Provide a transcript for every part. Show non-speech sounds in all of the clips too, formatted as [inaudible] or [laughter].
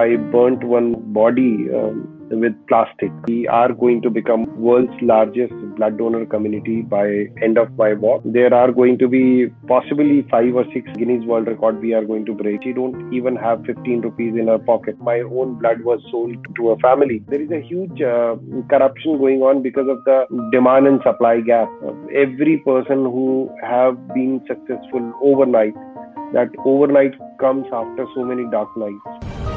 I burnt one body um, with plastic. We are going to become world's largest blood donor community by end of my walk. There are going to be possibly five or six Guinness World Record we are going to break. We don't even have 15 rupees in our pocket. My own blood was sold to a family. There is a huge uh, corruption going on because of the demand and supply gap. Every person who have been successful overnight, that overnight comes after so many dark nights.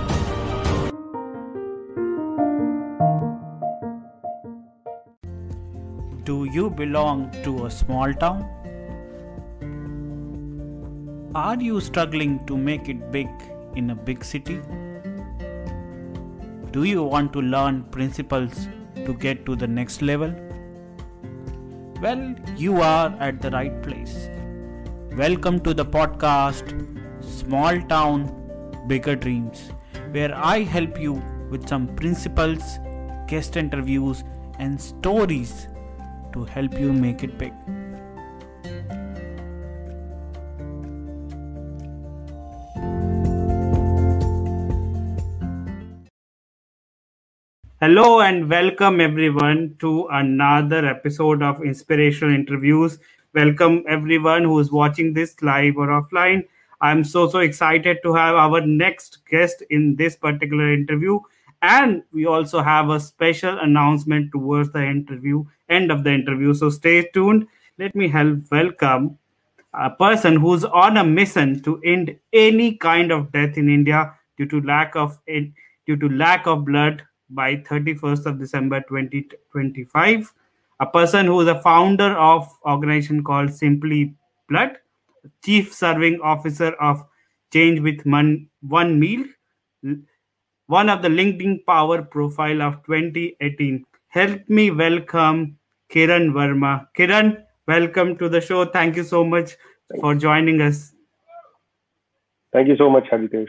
You belong to a small town? Are you struggling to make it big in a big city? Do you want to learn principles to get to the next level? Well, you are at the right place. Welcome to the podcast Small Town, Bigger Dreams, where I help you with some principles, guest interviews, and stories to help you make it big. Hello and welcome everyone to another episode of Inspirational Interviews. Welcome everyone who is watching this live or offline. I'm so so excited to have our next guest in this particular interview and we also have a special announcement towards the interview end of the interview. So stay tuned. Let me help welcome a person who's on a mission to end any kind of death in india due to lack of due to lack of blood by 31st of december 2025 a person who is a founder of organization called simply blood chief serving officer of change with one meal one of the LinkedIn Power Profile of 2018. Help me welcome Kiran Verma. Kiran, welcome to the show. Thank you so much for joining us. Thank you so much, Haritesh.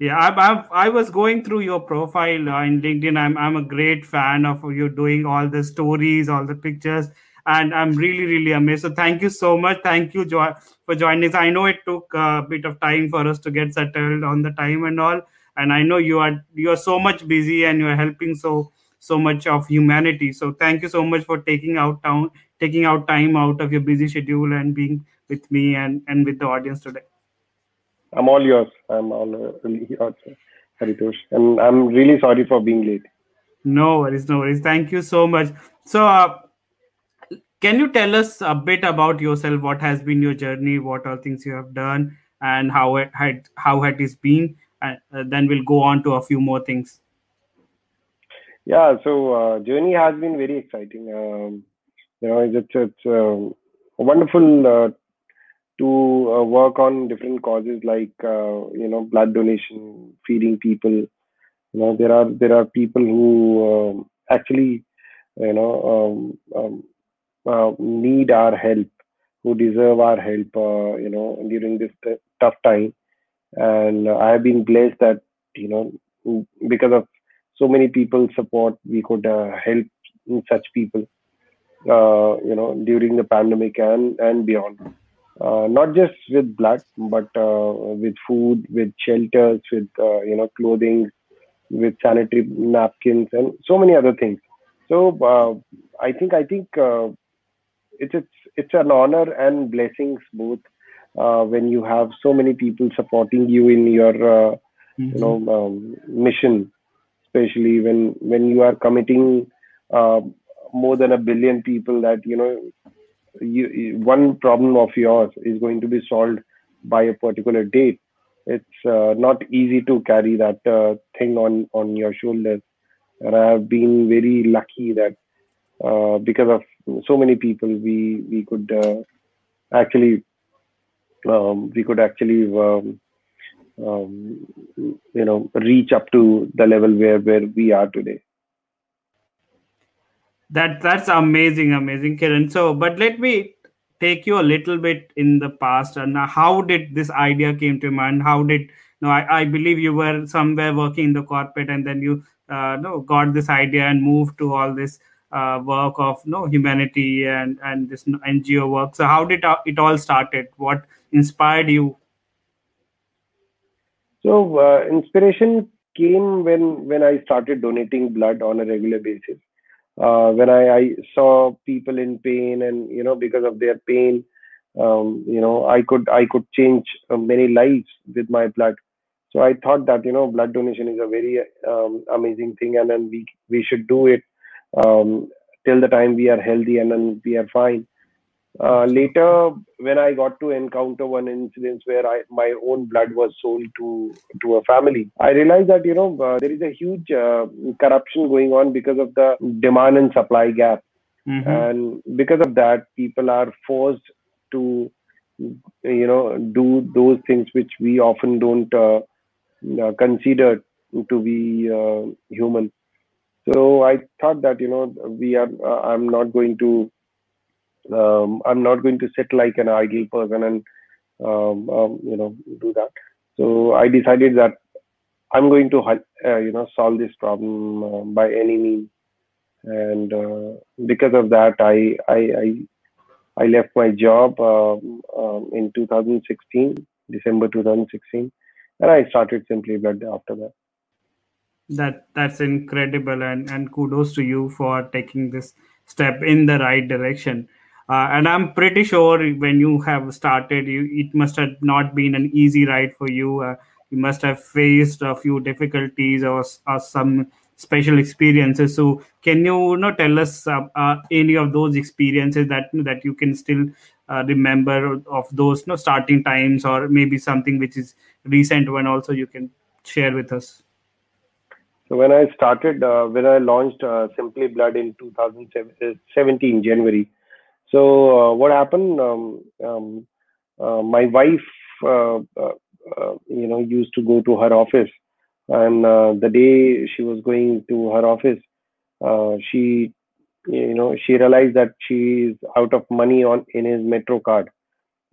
Yeah, I, I, I was going through your profile on LinkedIn. I'm, I'm a great fan of you doing all the stories, all the pictures, and I'm really, really amazed. So thank you so much. Thank you jo- for joining us. I know it took a bit of time for us to get settled on the time and all and i know you are you are so much busy and you are helping so so much of humanity. So thank you so much for taking out time taking out time out of your busy schedule and being with me and and with the audience today. I'm all yours. I'm all really yours haritosh. And i'm really sorry for being late. No worries no worries. Thank you so much. So uh, can you tell us a bit about yourself? What has been your journey? What are things you have done? And how it had how it has been uh, then we'll go on to a few more things. Yeah so uh, journey has been very exciting. Um, you know it's it's uh, wonderful uh, to uh, work on different causes like uh, you know blood donation feeding people. You know there are there are people who um, actually you know um, um, need our help who deserve our help you know during this t- tough time and I have been blessed that you know because of so many people support we could uh, help such people uh, you know during the pandemic and and beyond. Uh, not just with blood but uh, with food with shelters with uh, you know clothing with sanitary napkins and so many other things. So uh, i think i think it's it's it's an honor and blessings both uh, when you have so many people supporting you in your uh, mm-hmm. you know um, mission especially when when you are committing uh, more than a billion people that you know you, one problem of yours is going to be solved by a particular date it's uh, not easy to carry that uh, thing on on your shoulders and i have been very lucky that uh, because of so many people we we could actually um, we could actually um, um, you know reach up to the level where where we are today. That that's amazing amazing kiran. So but let me take you a little bit in the past. And how did this idea came to mind? How did no I, I believe you were somewhere working in the corporate and then you uh, no got this idea and moved to all this uh, work of no humanity and and this ngo work. So how did it all started? What inspired you So uh, inspiration came when when I started donating blood on a regular basis. Uh, when I, I saw people in pain, and you know, because of their pain, um, you know, I could I could change uh, many lives with my blood. So I thought that you know, blood donation is a very um, amazing thing, and then we we should do it um, till the time we are healthy and then we are fine uh, later, when I got to encounter one incident where I, my own blood was sold to to a family, I realized that you know uh, there is a huge uh, corruption going on because of the demand and supply gap, Mm-hmm. and because of that, people are forced to you know do those things which we often don't uh, uh, consider to be uh, human. So I thought that you know we are. Uh, I'm not going to um, I'm not going to sit like an idle person and um, um, you know do that. So I decided that I'm going to uh, you know solve this problem uh, by any means, and uh, because of that, I I I, I left my job um, um, in 2016, December 2016, and I started Simply Blood after that. That that's incredible, and and kudos to you for taking this step in the right direction. Uh, and I'm pretty sure when you have started, you, it must have not been an easy ride for you. Uh, you must have faced a few difficulties or, or some special experiences. So, can you, you know, tell us uh, uh any of those experiences that that you can still uh, remember of those you know, starting times, or maybe something which is recent one also you can share with us? So when I started, uh, when I launched Simply Blood in 2017 January, so uh, what happened? Um, um, uh, my wife, uh, uh, uh, you know, used to go to her office, and the day she was going to her office, she, you know, she realized that she's out of money on in his metro card,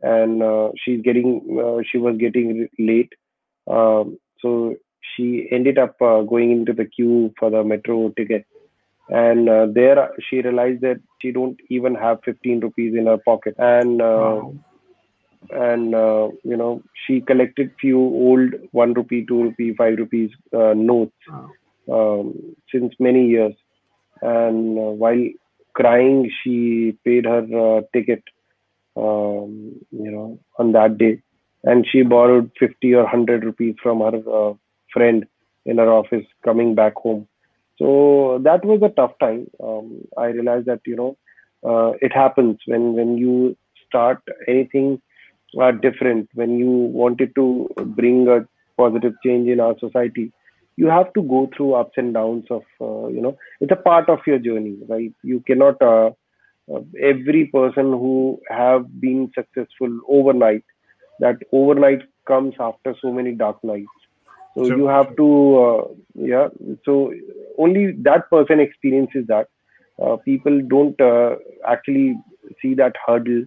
and she's getting, she was getting late. Um, so she ended up going into the queue for the metro ticket and uh, there she realized that she don't even have 15 rupees in her pocket and uh, wow. and uh, you know she collected few old 1 rupee 2 rupee 5 rupees uh, notes wow. um, since many years and uh, while crying she paid her uh, ticket um, you know on that day and she borrowed 50 or 100 rupees from her friend in her office coming back home so that was a tough time. Um, I realized that you know uh, it happens when when you start anything uh, different, when you wanted to bring a positive change in our society, you have to go through ups and downs of uh, you know it's a part of your journey, right? You cannot. Uh, uh, every person who have been successful overnight, that overnight comes after so many dark nights so sure. you have to uh, yeah so only that person experiences that uh, people don't uh, actually see that hurdle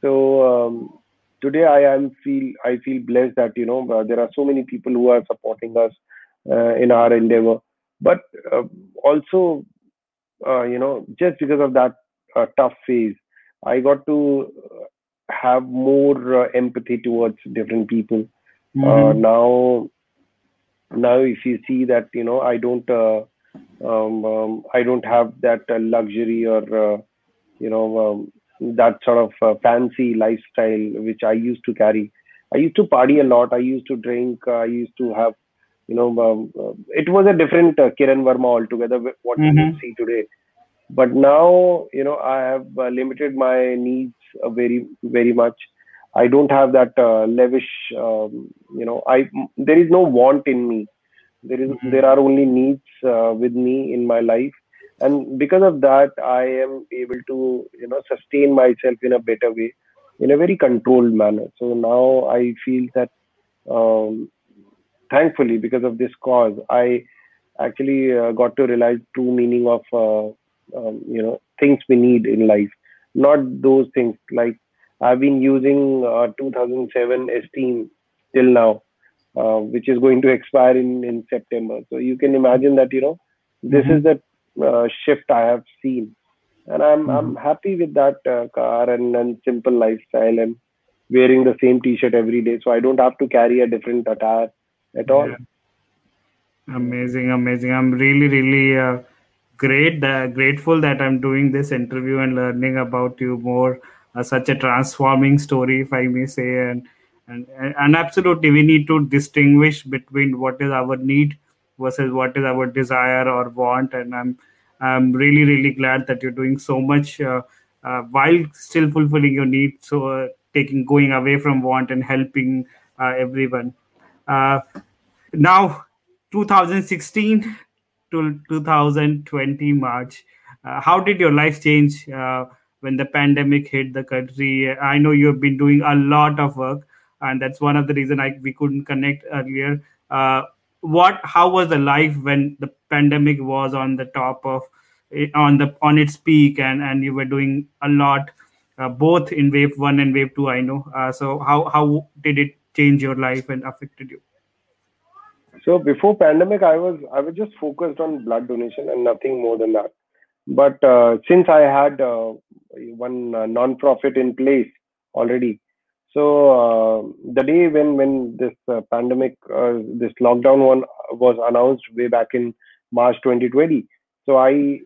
so um, today i am feel i feel blessed that you know uh, there are so many people who are supporting us uh, in our endeavor but uh, also you know just because of that tough phase i got to have more empathy towards different people mm-hmm. now now if you see that you know i don't uh, um, um, i don't have that uh, luxury or uh, you know um, that sort of uh, fancy lifestyle which i used to carry. I used to party a lot. I used to drink. I used to have you know um, uh, it was a different uh, kiran verma altogether what mm-hmm. you see today. But now you know i have uh, limited my needs uh, very very much I don't have that uh, lavish, um, you know, I there is no want in me. There is, mm-hmm. there are only needs uh, with me in my life, and because of that, I am able to, you know, sustain myself in a better way, in a very controlled manner. So now I feel that, um, thankfully, because of this cause, I actually uh, got to realize true meaning of, uh, um, you know, things we need in life, not those things like I've been using uh, 2007 Esteem till now, uh, which is going to expire in, in September. So you can imagine that, you know, this mm-hmm. is the uh, shift I have seen. And I'm, mm-hmm. I'm happy with that uh, car and, and simple lifestyle and wearing the same t-shirt every day. So I don't have to carry a different attire. at all. Yeah. Amazing, amazing. I'm really, really uh, great, uh, grateful that I'm doing this interview and learning about you more. Uh, such a transforming story, if I may say, and, and and absolutely, we need to distinguish between what is our need versus what is our desire or want. And I'm I'm really, really glad that you're doing so much uh, uh, while still fulfilling your needs. So uh, taking going away from want and helping uh, everyone. Uh, now 2016 to 2020 March. How did your life change when the pandemic hit the country? I know you have been doing a lot of work, and that's one of the reason I we couldn't connect earlier. Uh, what? How was the life when the pandemic was on the top of on the on its peak, and and you were doing a lot, uh, both in wave one and wave two. I know. Uh, so how how did it change your life and affected you? So before pandemic, I was I was just focused on blood donation and nothing more than that. But uh, since I had uh, one uh, non-profit in place already, so uh, the day when when this uh, pandemic, uh, this lockdown one was announced way back in March 2020, so I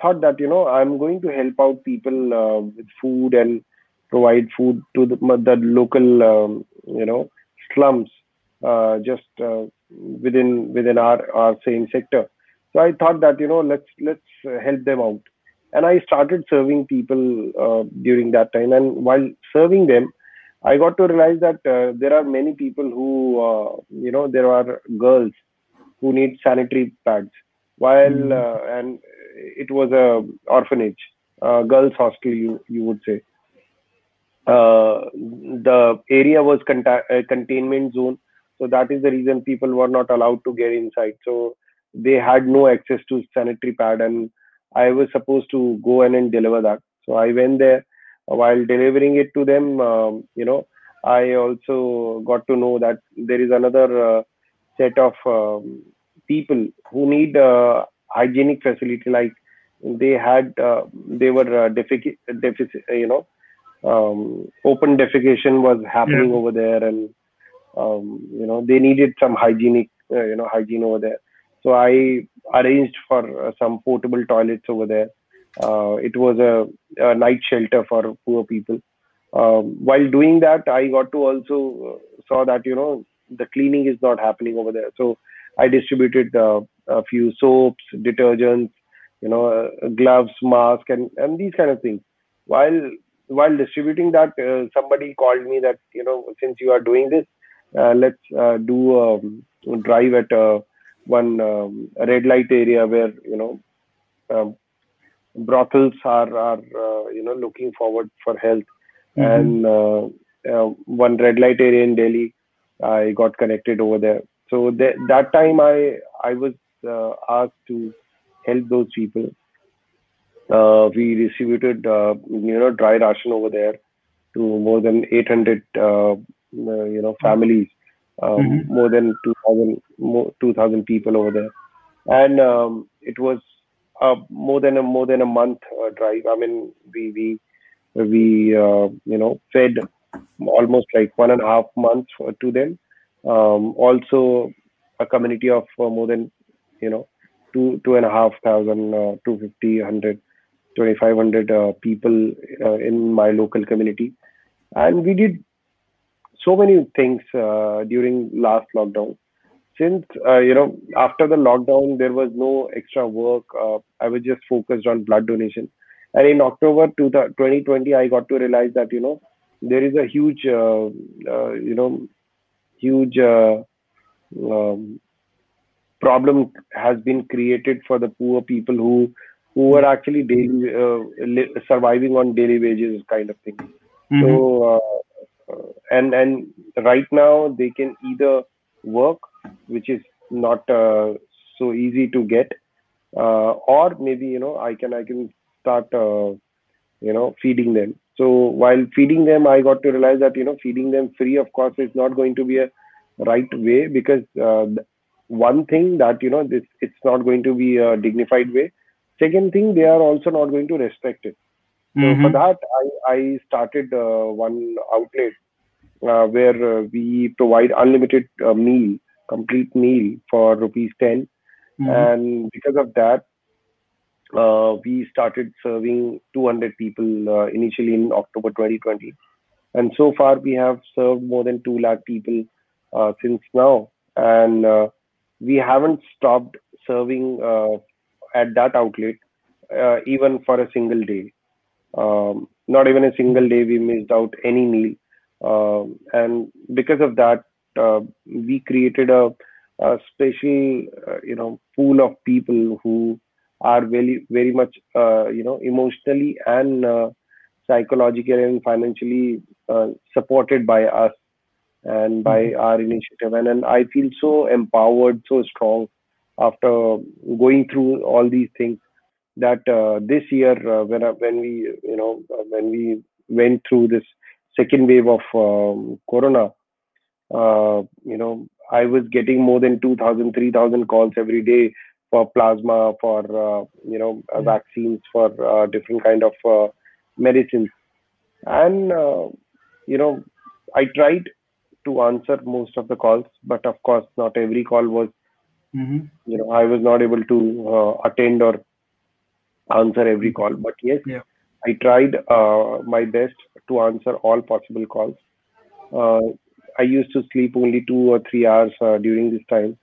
thought that you know I'm going to help out people with food and provide food to the, the local um, you know slums uh, just uh, within within our our same sector. So I thought that you know let's let's help them out, and I started serving people uh, during that time. And while serving them, I got to realize that uh, there are many people who uh, you know there are girls who need sanitary pads, while Mm. uh, and it was a orphanage, girls hostel you you would say. Uh, the area was conta- uh, containment zone so that is the reason people were not allowed to get inside so they had no access to sanitary pad and i was supposed to go in and deliver that. So i went there. While delivering it to them um, you know i also got to know that there is another uh, set of um, people who need uh, hygienic facility. Like they had uh, they were uh, defic- deficit you know um, open defecation was Yeah. happening over there and um, you know they needed some hygienic uh, you know hygiene over there so i arranged for uh, some portable toilets over there. Uh, it was a, a night shelter for poor people. Um, while doing that i got to also uh, saw that you know the cleaning is not happening over there. So i distributed uh, a few soaps detergents you know uh, gloves mask and and these kind of things. While while distributing that uh, somebody called me that you know since you are doing this uh, let's uh, do a drive at uh, one um, red light area where you know um, brothels are are uh, you know looking forward for health. Mhm. and uh, uh, one red light area in delhi i got connected over there. So th- that time i i was uh, asked to help those people. Uh, we distributed uh, you know dry ration over there to more than 800 uh, uh, you know families um, Mhm. more than 2000 more, 2000 people over there. And um, it was uh, more than a more than a month uh, drive. I mean we we we uh, you know fed almost like one and a half months for, to them. Um, also a community of uh, more than you know two two and a half thousand uh, 250 100 2500 uh, people uh, in my local community. And we did so many things uh, during last lockdown. Since uh, you know after the lockdown there was no extra work uh, i was just focused on blood donation. And in october 2020 i got to realize that you know there is a huge uh, uh, you know huge uh, um, problem has been created for the poor people who who are actually daily uh, li- surviving on daily wages kind of thing. So Mhm. uh, uh, and and right now they can either work which is not uh, so easy to get uh, or maybe you know i can i can start uh, you know feeding them. So while feeding them i got to realize that you know feeding them free of course is not going to be a right way because uh, one thing that you know this it's not going to be a dignified way. Second thing they are also not going to respect it. So for Mhm. that i i started uh, one outlet where uh, we provide unlimited uh, meal complete meal for rupees 10 Mhm. and because of that uh, we started serving 200 people uh, initially in october 2020 and so far we have served more than 2 lakh people uh, since now. And uh, we haven't stopped serving uh, at that outlet uh, even for a single day. Um, not even a single day we missed out any meal um, and because of that uh, we created a, a special uh, you know pool of people who are very very much uh, you know emotionally and uh, psychologically and financially uh, supported by us and by Mhm. our initiative and, and i feel so empowered so strong after going through all these things that uh, this year uh, when when we you know uh, when we went through this second wave of um, corona uh, you know i was getting more than 2000 3000 calls every day for plasma for uh, you know uh, Yeah. vaccines for uh, different kind of uh, medicines and uh, you know i tried to answer most of the calls but of course not every call was Mhm. you know i was not able to uh, attend or answer every call but yes Yeah. I tried uh, my best to answer all possible calls. Uh, i used to sleep only 2 or 3 hours uh, during this time.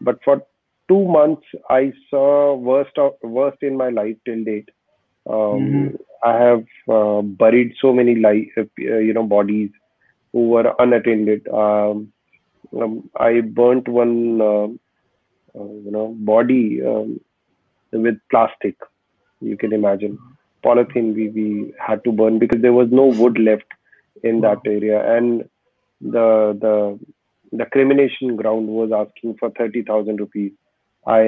But for 2 months i saw worst of, worst in my life till date. Um, Mhm. i have uh, buried so many li- uh, you know bodies who were unattended. Um, um, i burnt one uh, you know body um, with plastic you can imagine polythene we, we had to burn because there was no wood left in that area. And the the the cremation ground was asking for 30000 rupees. I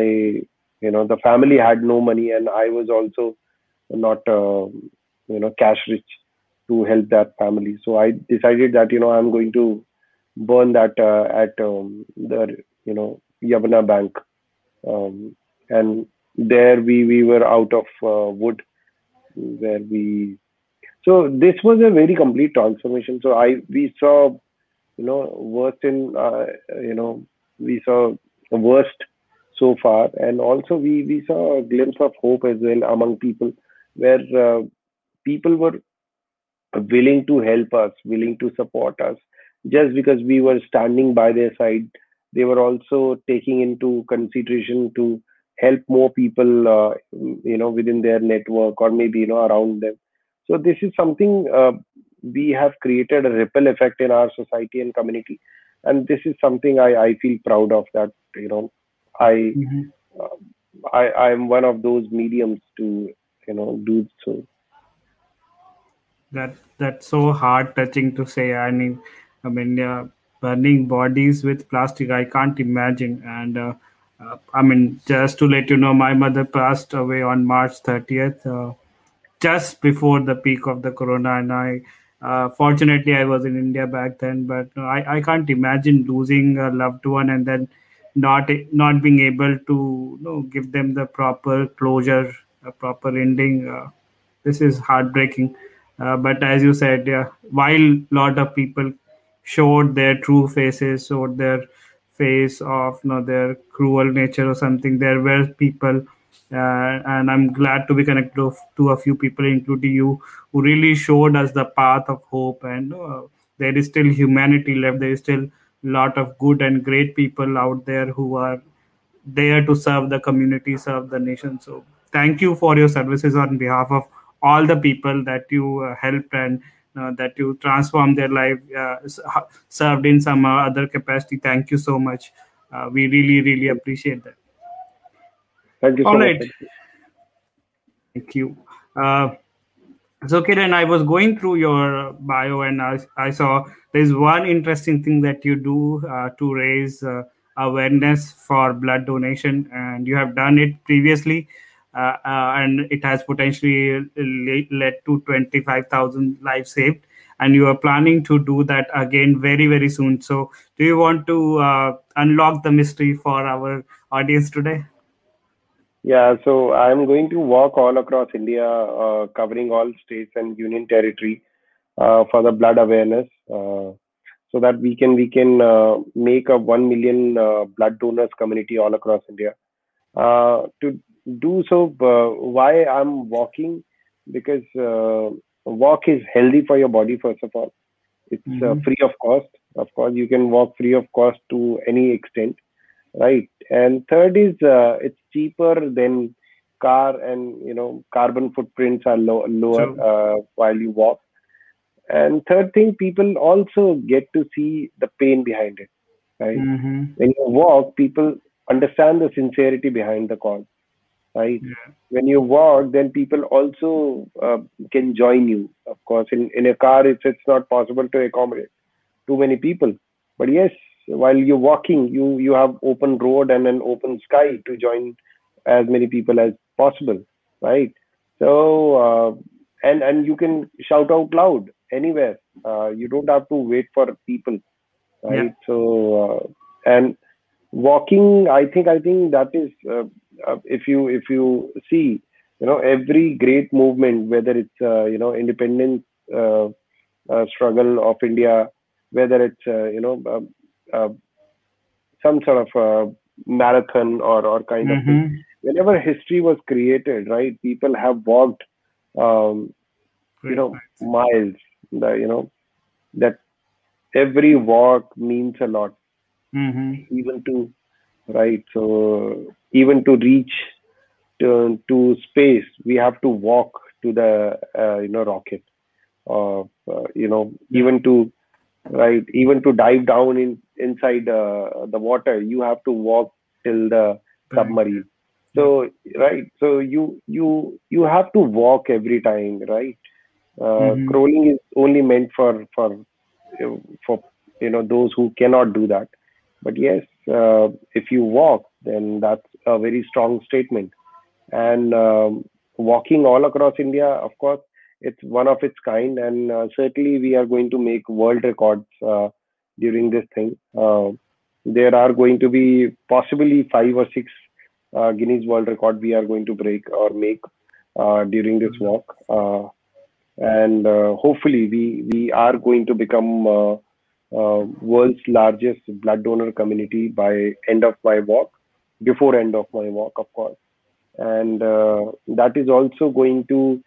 you know the family had no money and i was also not uh, you know cash rich to help that family. So i decided that you know i'm going to burn that uh, at um, the you know Yamuna bank. Um, and there we we were out of uh, wood where we so this was a very complete transformation. So i we saw you know worst in uh, you know we saw worst so far. And also we we saw a glimpse of hope as well among people where uh, people were willing to help us willing to support us. Just because we were standing by their side they were also taking into consideration to help more people uh, you know within their network or maybe you know around them so this is something uh, we have created a ripple effect in our society and community and this is something i, I feel proud of that you know i Mhm. uh, i i'm one of those mediums to you know do so That that's so heart touching to say. I mean, I mean, uh, burning bodies with plastic. I can't imagine. And uh, I mean, just to let you know, my mother passed away on March thirtieth, uh, just before the peak of the corona. And I, uh, fortunately, I was in India back then. But I I can't imagine losing a loved one and then not not being able to you know, give them the proper closure, a proper ending. Uh, this is heartbreaking uh, but as you said yeah, while a lot of people showed their true faces showed their face of you know, their cruel nature or something. There were people uh, and i'm glad to be connected to, to a few people including you who really showed us the path of hope. And uh, there is still humanity left. There is still a lot of good and great people out there who are there to serve the community, serve the nation. So thank you for your services on behalf of all the people that you uh, helped and that you transform their life, uh, served in some uh, other capacity. Thank you so much. Uh, we really, really appreciate that. thank you so All much. Thank you. Uh, so, Kiran, I was going through your bio and I, I saw there's one interesting thing that you do uh, to raise uh, awareness for blood donation, and you have done it previously, uh, uh, and it has potentially led to 25,000 lives saved. And you are planning to do that again very, very soon. So, do you want to uh, unlock the mystery for our audience today? Yeah, so I'm going to walk all across India, uh, covering all states and union territory uh, for the blood awareness. Uh, so that we can we can uh, make a one million uh, blood donors community all across India. Uh, to do so, uh, why I'm walking because uh, walk is healthy for your body first of all. It's uh, hmm free of cost. Of course, you can walk free of cost to any extent, right? And third is uh, it's cheaper than car, and you know carbon footprints are low, lower uh, while you walk and third thing, people also get to see the pain behind it, right? hmm When you walk, people understand the sincerity behind the cause, right? Yeah. When you walk, then people also uh, can join you. Of course, in, in a car, it's, it's not possible to accommodate too many people. But yes, while you're walking, you, you have open road and an open sky to join as many people as possible, right? So, uh, and, and you can shout out loud anywhere. Uh, you don't have to wait for people, Yeah. right? So, uh, and walking, I think, I think that is, uh, if you, if you see, you know, every great movement, whether it's, uh, you know, independence, uh, uh, struggle of India, whether it's, uh, you know, um, uh, some sort of uh, marathon or, or kind of thing. hmm Whenever history was created, right, people have walked, um, you know, miles. The, you know, that every walk means a lot, hmm even to, right. So even to reach to, to space, we have to walk to the, uh, you know, rocket. Uh, uh, you know, even to, right, even to dive down in inside uh, the water, you have to walk till the submarine. So right so you you you have to walk every time right? Uh, hmm crawling is only meant for for for you know those who cannot do that. But yes uh, if you walk then that's a very strong statement. And um, walking all across india of course it's one of its kind. And uh, certainly we are going to make world records uh, during this thing. Uh, there are going to be possibly five or six uh, Guinness World Record we are going to break or make uh, during this walk, uh, and uh, hopefully we we are going to become uh, uh, world's largest blood donor community by end of my walk, before end of my walk, of course, and uh, that is also going to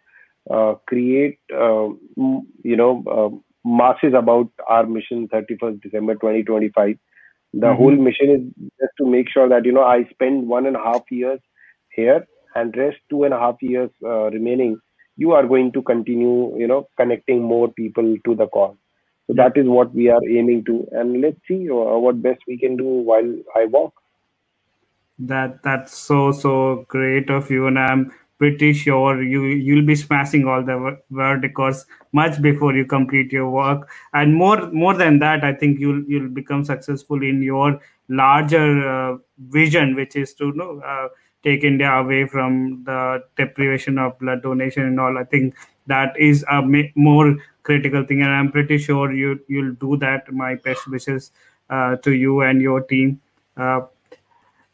uh, create uh, m- you know masses about our mission 31st December 2025 the whole hmm mission is just to make sure that you know i spend one and a half years here and rest two and a half years uh, remaining. You are going to continue you know connecting more people to the cause so that is what we are aiming to. And let's see uh, what best we can do while i walk That that's so so great of you, and I'm pretty sure you you'll be smashing all the ver- verticals much before you complete your work. And more more than that, I think you'll you'll become successful in your larger uh, vision, which is to you know, uh, take India away from the deprivation of blood donation and all. I think that is a more critical thing, and I'm pretty sure you you'll do that. My best wishes uh, to you and your team. Uh,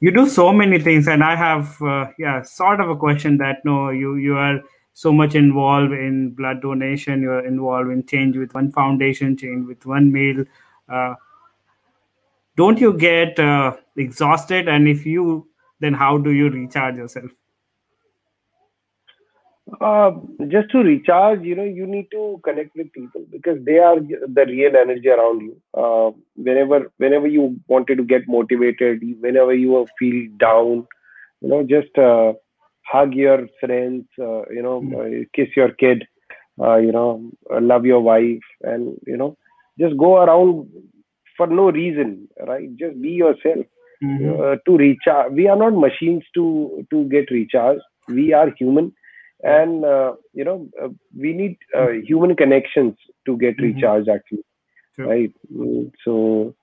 you do so many things and i have uh, yeah sort of a question that no you you are so much involved in blood donation you're involved in change with one foundation change with one meal. Uh, don't you get uh, exhausted? And if you then how do you recharge yourself Uh, just to recharge, you know, you need to connect with people because they are the real energy around you. Uh, whenever, whenever you wanted to get motivated, whenever you feel down, you know, just uh, hug your friends, uh, you know, Mm, uh, kiss your kid, uh, you know, love your wife, and you know, just go around for no reason, right? Just be yourself mhm, uh, to recharge. We are not machines to to get recharged. We are human, and uh, you know uh, we need uh, human connections to get mhm, recharged. Actually, true right? Mm, So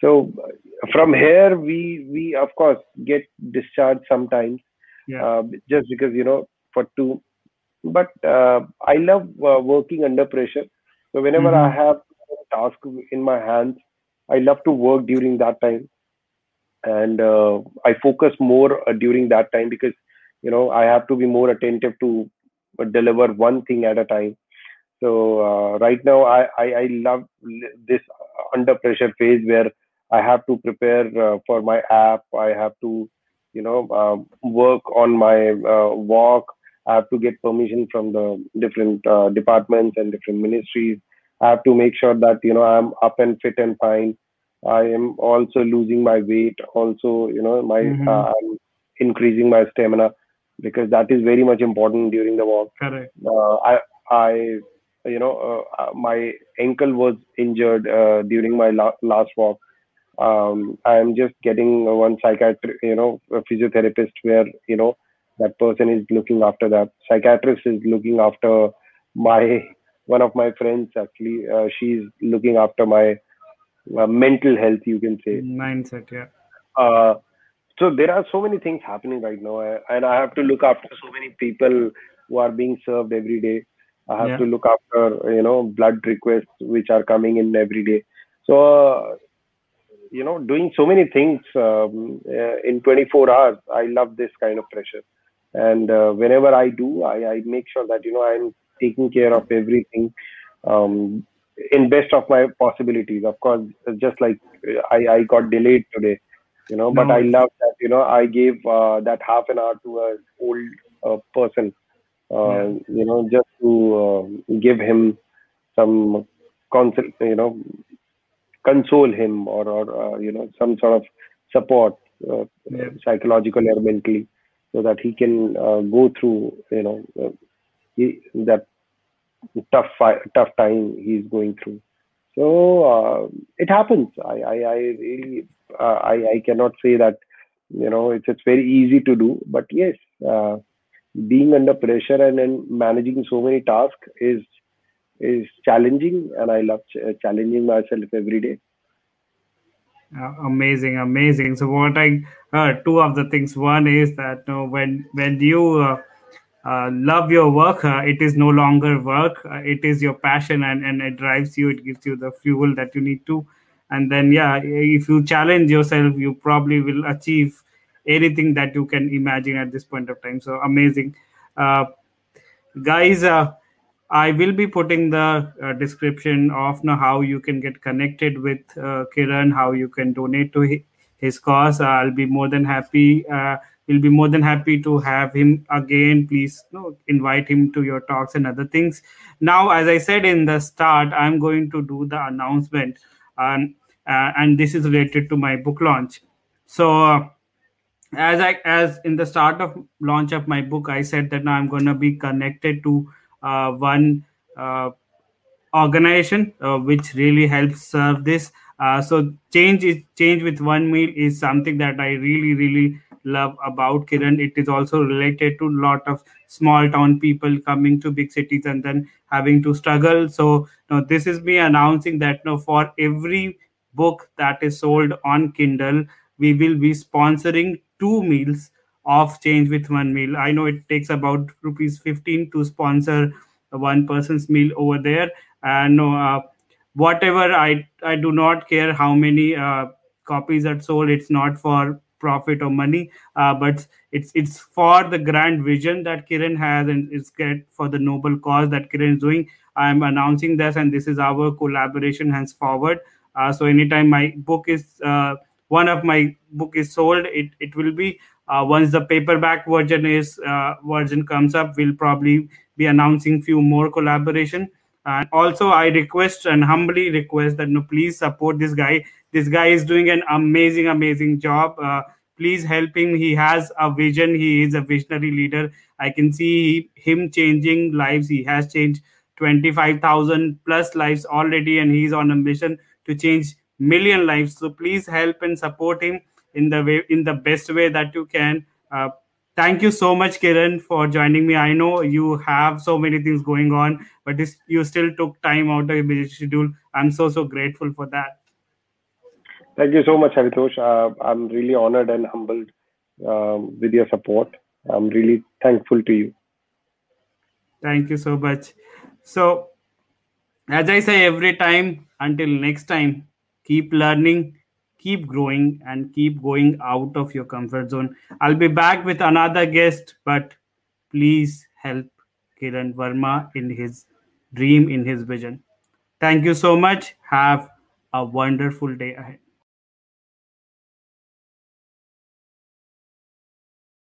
so uh, from here we we of course get discharged sometimes yeah uh, just because you know for two. But uh, I love uh, working under pressure. So whenever I mhm, have a task in my hands, I love to work during that time and uh, I focus more uh, during that time because you know I have to be more attentive to deliver one thing at a time. So uh, right now I, I I love this under pressure phase where I have to prepare uh, for my app. I have to, you know, uh, work on my uh, walk. I have to get permission from the different uh, departments and different ministries. I have to make sure that you know I'm up and fit and fine. I am also losing my weight. Also, you know, my Mhm. uh, I'm increasing my stamina because that is very much important during the walk. Correct. Uh, I I you know uh, uh, my ankle was injured uh, during my la- last walk. Um, I am just getting one psychiatrist, you know, a physiotherapist where you know that person is looking after that. Psychiatrist is looking after my [laughs] one of my friends actually. Uh, she's looking after my uh, mental health, you can say. Mindset. Yeah. So there are so many things happening right now, uh, and I have to look after so many people who are being served every day. I have Yeah. to look after you know blood requests which are coming in every day. So uh, you know, doing so many things um, uh, in 24 hours. I love this kind of pressure, and uh, whenever I do, I, I make sure that you know I'm taking care of everything um, in best of my possibilities. Of course, just like uh, I, I got delayed today, you know, but No. I love that you know I gave uh, that half an hour to a old uh, person, uh, Yeah. you know, just to uh, give him some consult, you know, console him or or uh, you know some sort of support, uh, Yeah. psychologically or mentally, so that he can uh, go through you know he, that tough fi- tough time he's going through. So uh, it happens. I I, I really uh, I I cannot say that you know it's it's very easy to do, but yes, uh, being under pressure and then managing so many tasks is is challenging, and I love ch- challenging myself every day. Uh, amazing, amazing. So what I heard, two of the things. One is that you know, when when you uh, uh, love your work, uh, it is no longer work. Uh, it is your passion, and and it drives you. It gives you the fuel that you need to. And then yeah, if you challenge yourself, you probably will achieve anything that you can imagine at this point of time. So amazing. Uh, guys uh, i will be putting the description of know, how you can get connected with kiran how you can donate to hi- his cause i'll be more than happy we'll be more than happy to have him again. Please you know, invite him to your talks and other things. Now as i said in the start i'm going to do the announcement and uh, and this is related to my book launch. So uh, as I as in the start of launch of my book, I said that now I'm going to be connected to uh, one uh, organization uh, which really helps serve this. Uh, so change is change with one meal is something that I really really love about Kiran. It is also related to a lot of small town people coming to big cities and then having to struggle. So now this is me announcing that now for every book that is sold on Kindle, we will be sponsoring two meals of change with one meal. I know it takes about rupees 15 to sponsor one person's meal over there. And uh, whatever I I do not care how many uh, copies are sold. It's not for profit or money, uh, but it's it's for the grand vision that Kiran has, and it's for the noble cause that Kiran is doing. I'm announcing this, and this is our collaboration henceforward. Uh, so anytime my book is uh, one of my book is sold, it it will be uh, once the paperback version is uh, version comes up, we'll probably be announcing few more collaboration and also i request and humbly request that no please support this guy this guy is doing an amazing amazing job uh, please help him. He has a vision. He is a visionary leader. I can see him changing lives. He has changed 25000 plus lives already and he's on a mission to change million lives. So please help and support him in the way in the best way that you can. Uh, thank you so much kiran for joining me. I know you have so many things going on but this, you still took time out of your busy schedule. I'm so so grateful for that Thank you so much, Haritosh. Uh, I'm really honored and humbled um, with your support. I'm really thankful to you. thank you so much so as i say every time until next time keep learning keep growing and keep going out of your comfort zone i'll be back with another guest but please help kiran verma in his dream in his vision thank you so much have a wonderful day ahead.